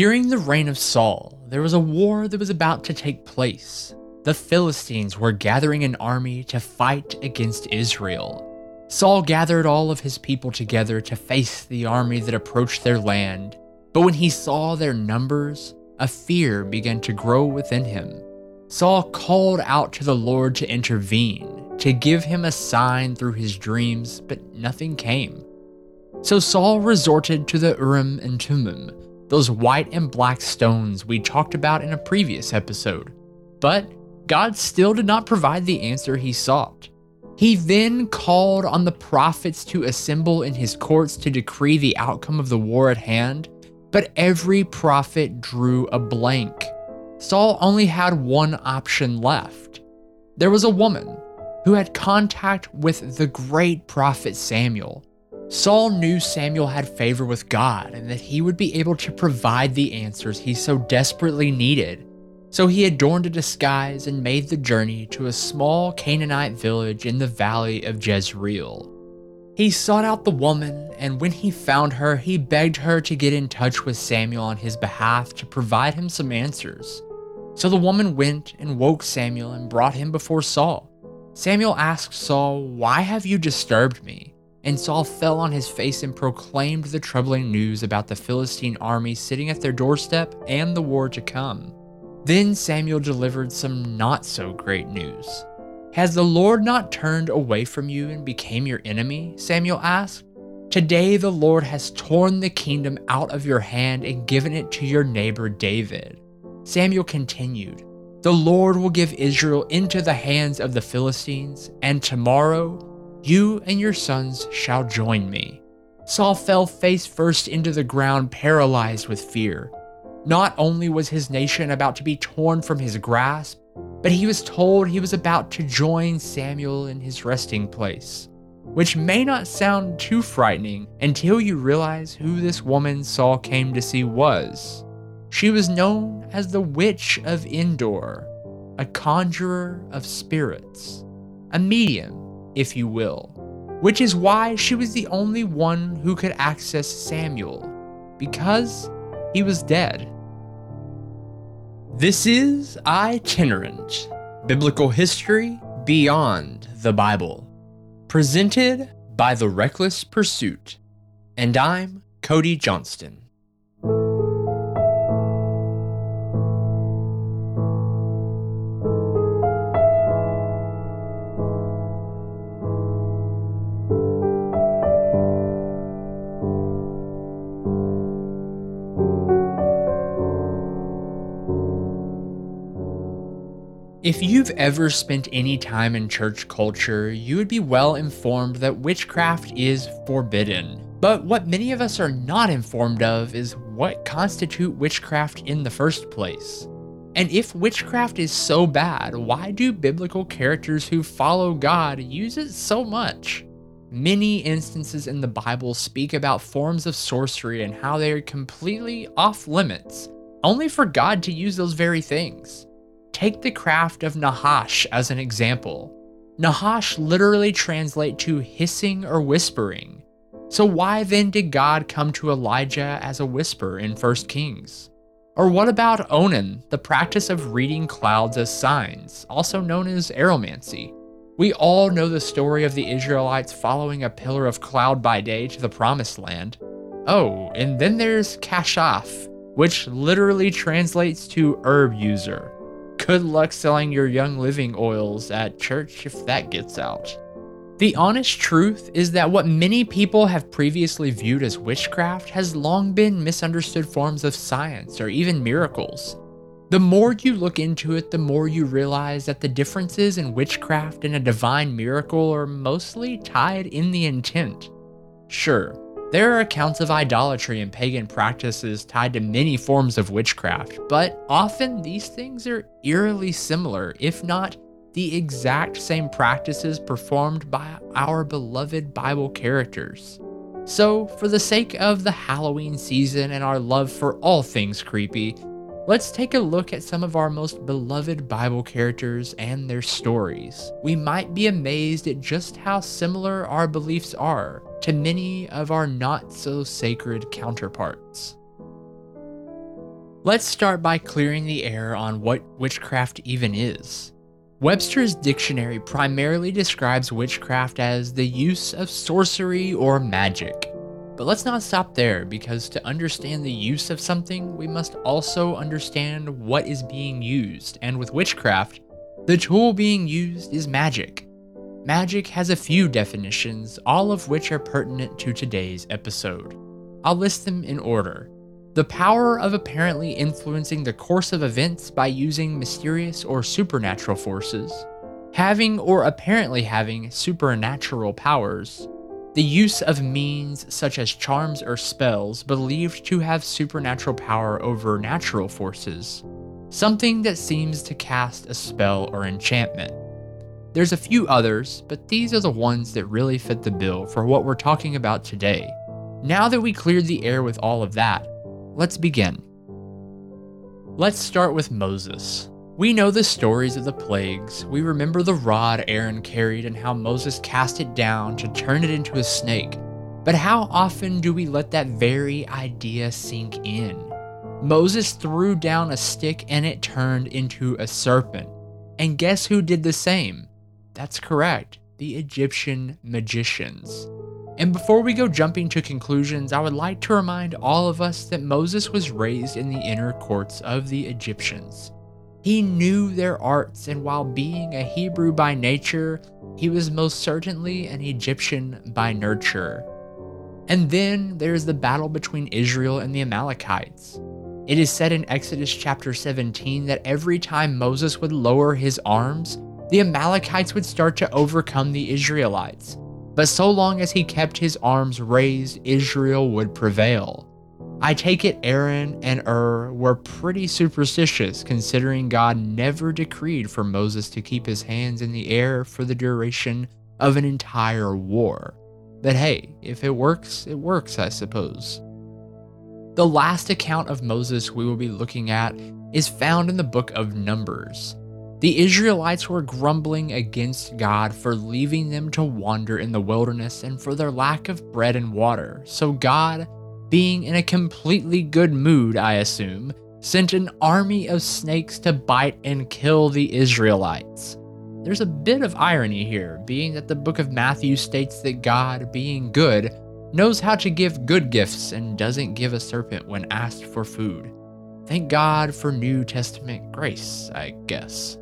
During the reign of Saul, there was a war that was about to take place. The Philistines were gathering an army to fight against Israel. Saul gathered all of his people together to face the army that approached their land, but when he saw their numbers, a fear began to grow within him. Saul called out to the Lord to intervene, to give him a sign through his dreams, but nothing came. So Saul resorted to the Urim and Thummim, those white and black stones we talked about in a previous episode. But God still did not provide the answer he sought. He then called on the prophets to assemble in his courts to decree the outcome of the war at hand, but every prophet drew a blank. Saul only had one option left. There was a woman who had contact with the great prophet Samuel. Saul knew Samuel had favor with God and that he would be able to provide the answers he so desperately needed. So he adorned a disguise and made the journey to a small Canaanite village in the valley of Jezreel. He sought out the woman, and when he found her, he begged her to get in touch with Samuel on his behalf to provide him some answers. So the woman went and woke Samuel and brought him before Saul. Samuel asked Saul, Why have you disturbed me? And Saul fell on his face and proclaimed the troubling news about the Philistine army sitting at their doorstep and the war to come. Then Samuel delivered some not so great news. Has the Lord not turned away from you and became your enemy? Samuel asked. Today the Lord has torn the kingdom out of your hand and given it to your neighbor David. Samuel continued, The Lord will give Israel into the hands of the Philistines, and tomorrow you and your sons shall join me. Saul fell face first into the ground, paralyzed with fear. Not only was his nation about to be torn from his grasp, but he was told he was about to join Samuel in his resting place, which may not sound too frightening until you realize who this woman Saul came to see was. She was known as the Witch of Endor, a conjurer of spirits, a medium, if you will, which is why she was the only one who could access Samuel, because he was dead. This is Itinerant Biblical History Beyond the Bible, presented by The Reckless Pursuit, and I'm Cody Johnston. If you've ever spent any time in church culture, you would be well informed that witchcraft is forbidden. But what many of us are not informed of is what constitute witchcraft in the first place. And if witchcraft is so bad, why do biblical characters who follow God use it so much? Many instances in the Bible speak about forms of sorcery and how they are completely off limits, only for God to use those very things. Take the craft of Nahash as an example. Nahash literally translate to hissing or whispering. So why then did God come to Elijah as a whisper in 1 Kings? Or what about Onan, the practice of reading clouds as signs, also known as aeromancy? We all know the story of the Israelites following a pillar of cloud by day to the promised land. Oh, and then there's Kashaf, which literally translates to herb user. Good luck selling your Young Living oils at church if that gets out. The honest truth is that what many people have previously viewed as witchcraft has long been misunderstood forms of science or even miracles. The more you look into it, the more you realize that the differences in witchcraft and a divine miracle are mostly tied in the intent. Sure, there are accounts of idolatry and pagan practices tied to many forms of witchcraft, but often these things are eerily similar, if not the exact same practices performed by our beloved Bible characters. So, for the sake of the Halloween season and our love for all things creepy, let's take a look at some of our most beloved Bible characters and their stories. We might be amazed at just how similar our beliefs are to many of our not so sacred counterparts. Let's start by clearing the air on what witchcraft even is. Webster's dictionary primarily describes witchcraft as the use of sorcery or magic. But let's not stop there because to understand the use of something, we must also understand what is being used. And with witchcraft, the tool being used is magic. Magic has a few definitions, all of which are pertinent to today's episode. I'll list them in order. The power of apparently influencing the course of events by using mysterious or supernatural forces, having or apparently having supernatural powers, the use of means such as charms or spells believed to have supernatural power over natural forces, something that seems to cast a spell or enchantment. There's a few others, but these are the ones that really fit the bill for what we're talking about today. Now that we cleared the air with all of that, Let's begin. Let's start with Moses. We know the stories of the plagues. We remember the rod Aaron carried and how Moses cast it down to turn it into a snake. But how often do we let that very idea sink in? Moses threw down a stick and it turned into a serpent. And guess who did the same? That's correct, the Egyptian magicians. And before we go jumping to conclusions, I would like to remind all of us that Moses was raised in the inner courts of the Egyptians. He knew their arts, and while being a Hebrew by nature, he was most certainly an Egyptian by nurture. And then there's the battle between Israel and the Amalekites. It is said in Exodus chapter 17 that every time Moses would lower his arms, the Amalekites would start to overcome the Israelites. But so long as he kept his arms raised, Israel would prevail. I take it Aaron and Hur were pretty superstitious, considering God never decreed for Moses to keep his hands in the air for the duration of an entire war. But hey, if it works, it works, I suppose. The last account of Moses we will be looking at is found in the book of Numbers. The Israelites were grumbling against God for leaving them to wander in the wilderness and for their lack of bread and water. So God, being in a completely good mood, I assume, sent an army of snakes to bite and kill the Israelites. There's a bit of irony here, being that the book of Matthew states that God, being good, knows how to give good gifts and doesn't give a serpent when asked for food. Thank God for New Testament grace, I guess.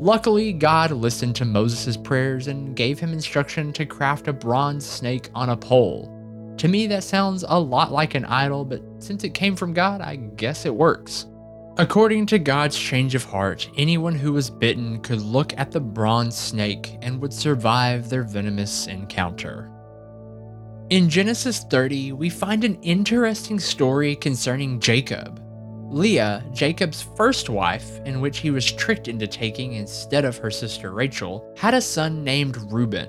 Luckily, God listened to Moses' prayers and gave him instruction to craft a bronze snake on a pole. To me, that sounds a lot like an idol, but since it came from God, I guess it works. According to God's change of heart, anyone who was bitten could look at the bronze snake and would survive their venomous encounter. In Genesis 30, we find an interesting story concerning Jacob, Leah, Jacob's first wife, in which he was tricked into taking instead of her sister Rachel, had a son named Reuben.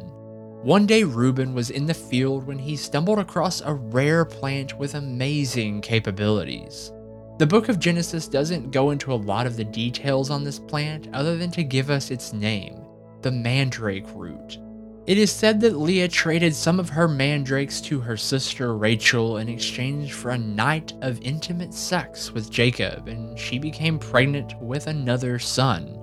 One day, Reuben was in the field when he stumbled across a rare plant with amazing capabilities. The book of Genesis doesn't go into a lot of the details on this plant other than to give us its name, the mandrake root. It is said that Leah traded some of her mandrakes to her sister Rachel in exchange for a night of intimate sex with Jacob, and she became pregnant with another son.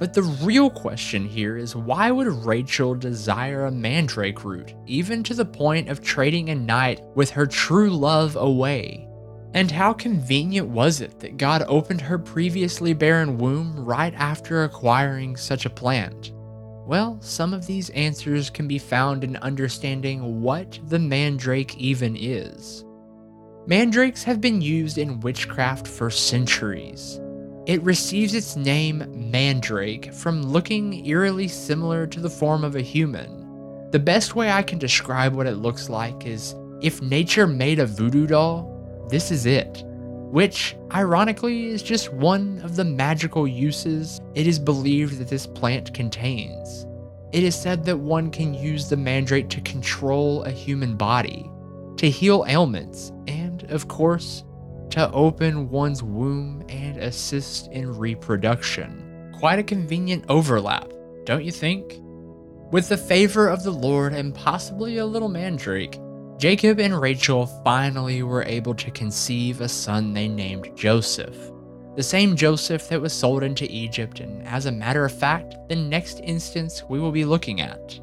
But the real question here is why would Rachel desire a mandrake root, even to the point of trading a night with her true love away? And how convenient was it that God opened her previously barren womb right after acquiring such a plant? Well, some of these answers can be found in understanding what the mandrake even is. Mandrakes have been used in witchcraft for centuries. It receives its name mandrake from looking eerily similar to the form of a human. The best way I can describe what it looks like is if nature made a voodoo doll, this is it which, ironically, is just one of the magical uses it is believed that this plant contains. It is said that one can use the mandrake to control a human body, to heal ailments, and, of course, to open one's womb and assist in reproduction. Quite a convenient overlap, don't you think? With the favor of the Lord and possibly a little mandrake, Jacob and Rachel finally were able to conceive a son they named Joseph. the same Joseph that was sold into Egypt, and as a matter of fact, the next instance we will be looking at.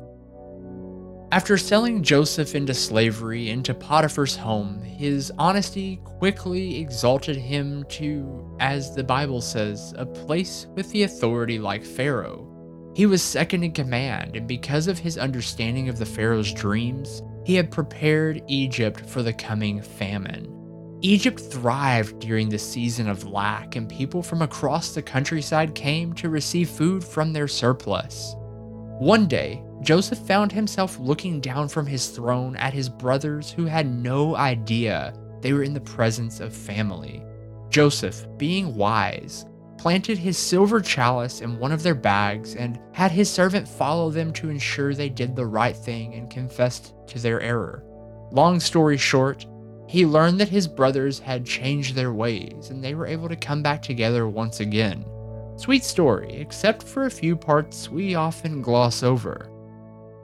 After selling Joseph into slavery into Potiphar's home, his honesty quickly exalted him to, as the Bible says, a place with the authority like Pharaoh. He was second in command, and because of his understanding of the Pharaoh's dreams, he had prepared Egypt for the coming famine. Egypt thrived during the season of lack, and people from across the countryside came to receive food from their surplus. One day, Joseph found himself looking down from his throne at his brothers who had no idea they were in the presence of family. Joseph, being wise, planted his silver chalice in one of their bags and had his servant follow them to ensure they did the right thing and confessed to their error. Long story short, he learned that his brothers had changed their ways and they were able to come back together once again. Sweet story, except for a few parts we often gloss over.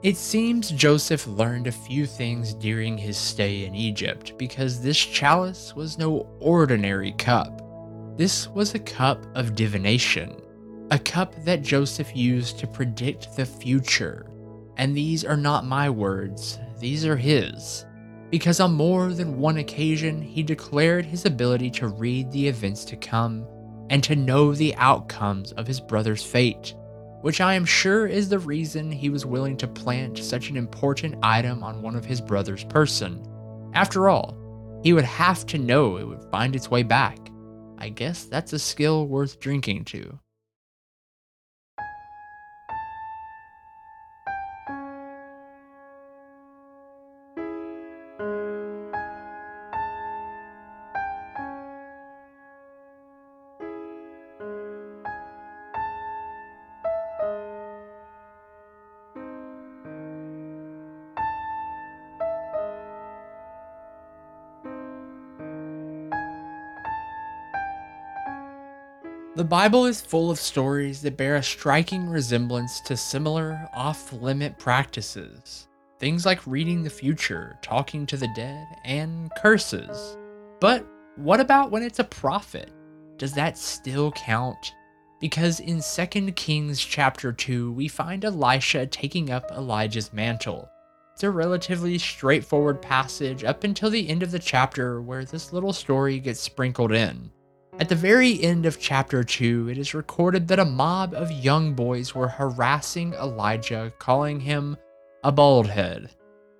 It seems Joseph learned a few things during his stay in Egypt because this chalice was no ordinary cup. This was a cup of divination, a cup that Joseph used to predict the future. And these are not my words, these are his. Because on more than one occasion, he declared his ability to read the events to come and to know the outcomes of his brother's fate, which I am sure is the reason he was willing to plant such an important item on one of his brother's person. After all, he would have to know it would find its way back. I guess that's a skill worth drinking to. The Bible is full of stories that bear a striking resemblance to similar off limit practices. Things like reading the future, talking to the dead, and curses. But what about when it's a prophet? Does that still count? Because in 2 Kings chapter 2, we find Elisha taking up Elijah's mantle. It's a relatively straightforward passage up until the end of the chapter where this little story gets sprinkled in. At the very end of chapter 2, it is recorded that a mob of young boys were harassing Elijah, calling him a bald head.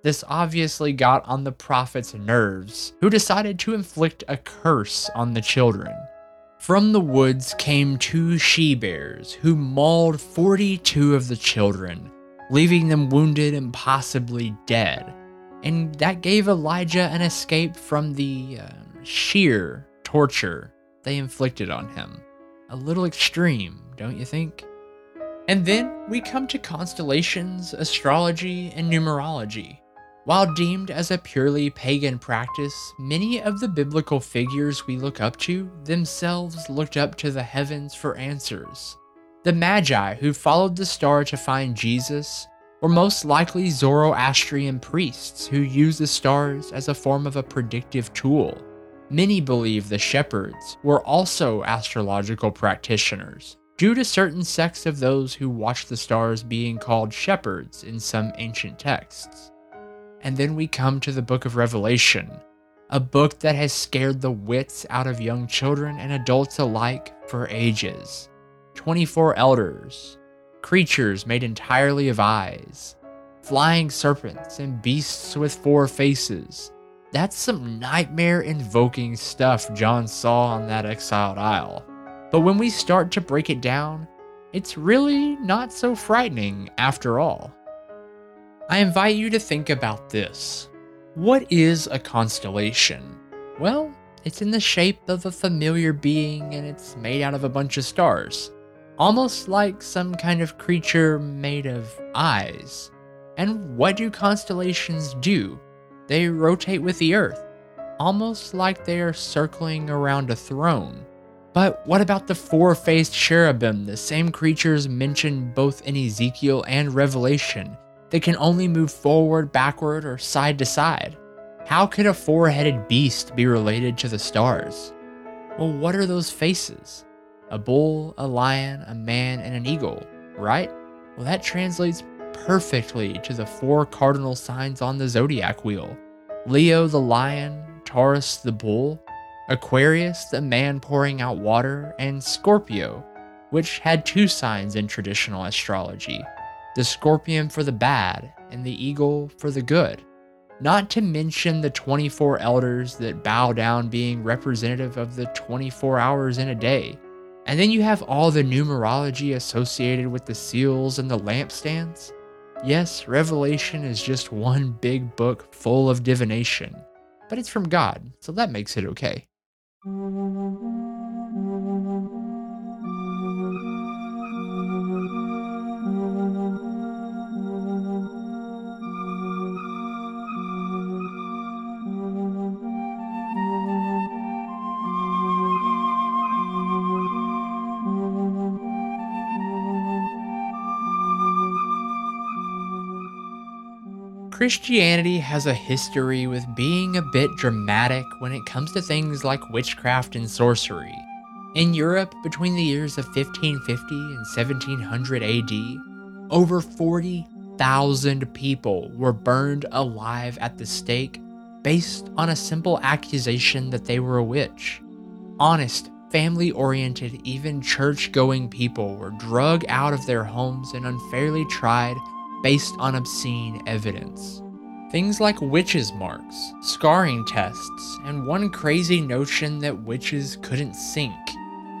This obviously got on the prophet's nerves, who decided to inflict a curse on the children. From the woods came two she bears, who mauled 42 of the children, leaving them wounded and possibly dead. And that gave Elijah an escape from the uh, sheer torture they inflicted on him. A little extreme, don't you think? And then we come to constellations, astrology, and numerology. While deemed as a purely pagan practice, many of the biblical figures we look up to themselves looked up to the heavens for answers. The Magi who followed the star to find Jesus were most likely Zoroastrian priests who used the stars as a form of a predictive tool. Many believe the shepherds were also astrological practitioners, due to certain sects of those who watch the stars being called shepherds in some ancient texts. And then we come to the book of Revelation, a book that has scared the wits out of young children and adults alike for ages. 24 elders, creatures made entirely of eyes, flying serpents, and beasts with four faces that's some nightmare invoking stuff John saw on that exiled isle. But when we start to break it down, it's really not so frightening after all. I invite you to think about this. What is a constellation? Well, it's in the shape of a familiar being and it's made out of a bunch of stars. Almost like some kind of creature made of eyes. And what do constellations do? They rotate with the Earth, almost like they are circling around a throne. But what about the four faced cherubim, the same creatures mentioned both in Ezekiel and Revelation? They can only move forward, backward, or side to side. How could a four headed beast be related to the stars? Well, what are those faces? A bull, a lion, a man, and an eagle, right? Well, that translates perfectly to the four cardinal signs on the zodiac wheel Leo the lion, Taurus the bull, Aquarius the man pouring out water, and Scorpio, which had two signs in traditional astrology the scorpion for the bad and the eagle for the good. Not to mention the 24 elders that bow down being representative of the 24 hours in a day. And then you have all the numerology associated with the seals and the lampstands. Yes, Revelation is just one big book full of divination, but it's from God, so that makes it okay. Christianity has a history with being a bit dramatic when it comes to things like witchcraft and sorcery. In Europe, between the years of 1550 and 1700 AD, over 40,000 people were burned alive at the stake based on a simple accusation that they were a witch. Honest, family oriented, even church going people were drug out of their homes and unfairly tried based on obscene evidence. Things like witches' marks, scarring tests, and one crazy notion that witches couldn't sink.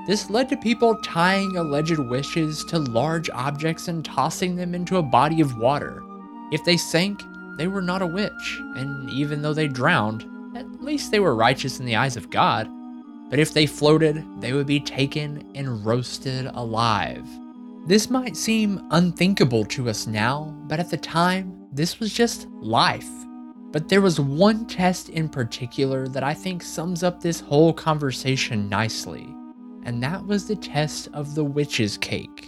This led to people tying alleged witches to large objects and tossing them into a body of water. If they sank, they were not a witch, and even though they drowned, at least they were righteous in the eyes of God. But if they floated, they would be taken and roasted alive. This might seem unthinkable to us now, but at the time, this was just life. But there was one test in particular that I think sums up this whole conversation nicely, and that was the test of the witch's cake.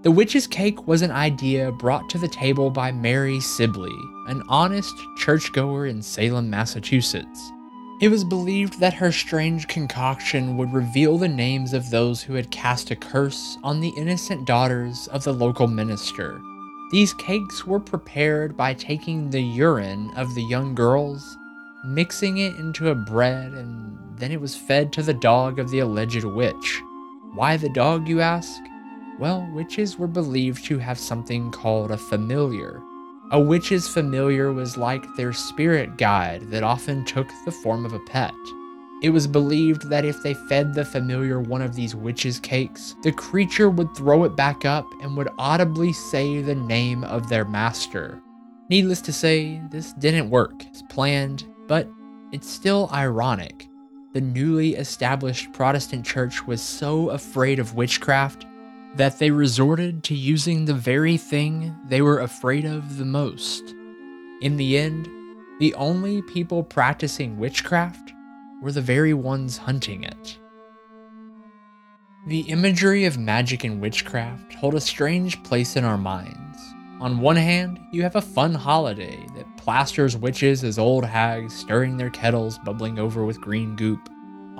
The witch's cake was an idea brought to the table by Mary Sibley, an honest churchgoer in Salem, Massachusetts. It was believed that her strange concoction would reveal the names of those who had cast a curse on the innocent daughters of the local minister. These cakes were prepared by taking the urine of the young girls, mixing it into a bread, and then it was fed to the dog of the alleged witch. Why the dog, you ask? Well, witches were believed to have something called a familiar, a witch's familiar was like their spirit guide that often took the form of a pet. It was believed that if they fed the familiar one of these witches' cakes, the creature would throw it back up and would audibly say the name of their master. Needless to say, this didn't work as planned, but it's still ironic. The newly established Protestant church was so afraid of witchcraft that they resorted to using the very thing they were afraid of the most. In the end, the only people practicing witchcraft were the very ones hunting it. The imagery of magic and witchcraft hold a strange place in our minds. On one hand, you have a fun holiday that plasters witches as old hags stirring their kettles bubbling over with green goop.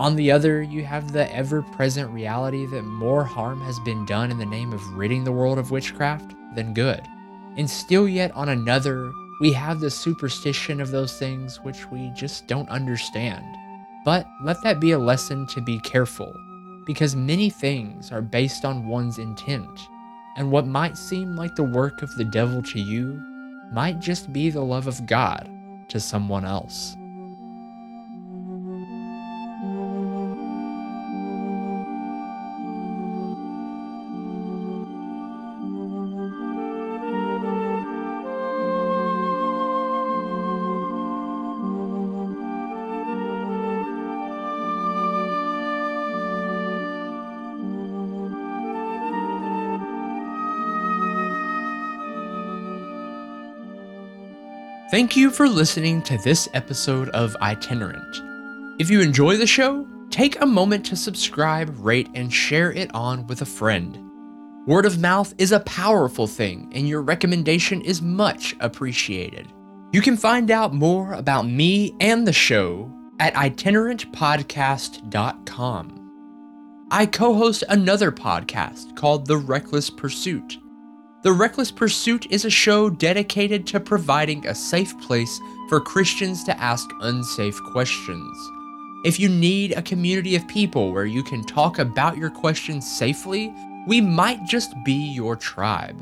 On the other, you have the ever present reality that more harm has been done in the name of ridding the world of witchcraft than good. And still, yet on another, we have the superstition of those things which we just don't understand. But let that be a lesson to be careful, because many things are based on one's intent, and what might seem like the work of the devil to you might just be the love of God to someone else. Thank you for listening to this episode of Itinerant. If you enjoy the show, take a moment to subscribe, rate, and share it on with a friend. Word of mouth is a powerful thing, and your recommendation is much appreciated. You can find out more about me and the show at itinerantpodcast.com. I co host another podcast called The Reckless Pursuit. The Reckless Pursuit is a show dedicated to providing a safe place for Christians to ask unsafe questions. If you need a community of people where you can talk about your questions safely, we might just be your tribe.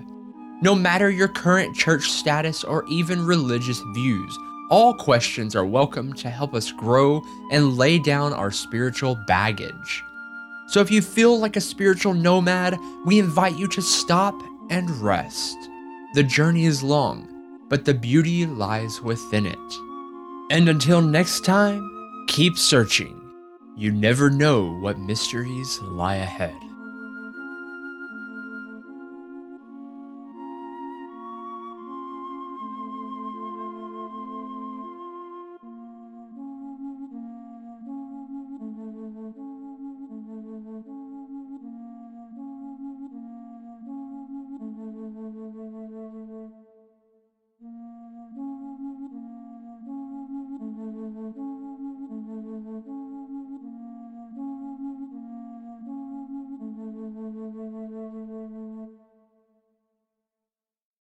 No matter your current church status or even religious views, all questions are welcome to help us grow and lay down our spiritual baggage. So if you feel like a spiritual nomad, we invite you to stop and rest. The journey is long, but the beauty lies within it. And until next time, keep searching. You never know what mysteries lie ahead.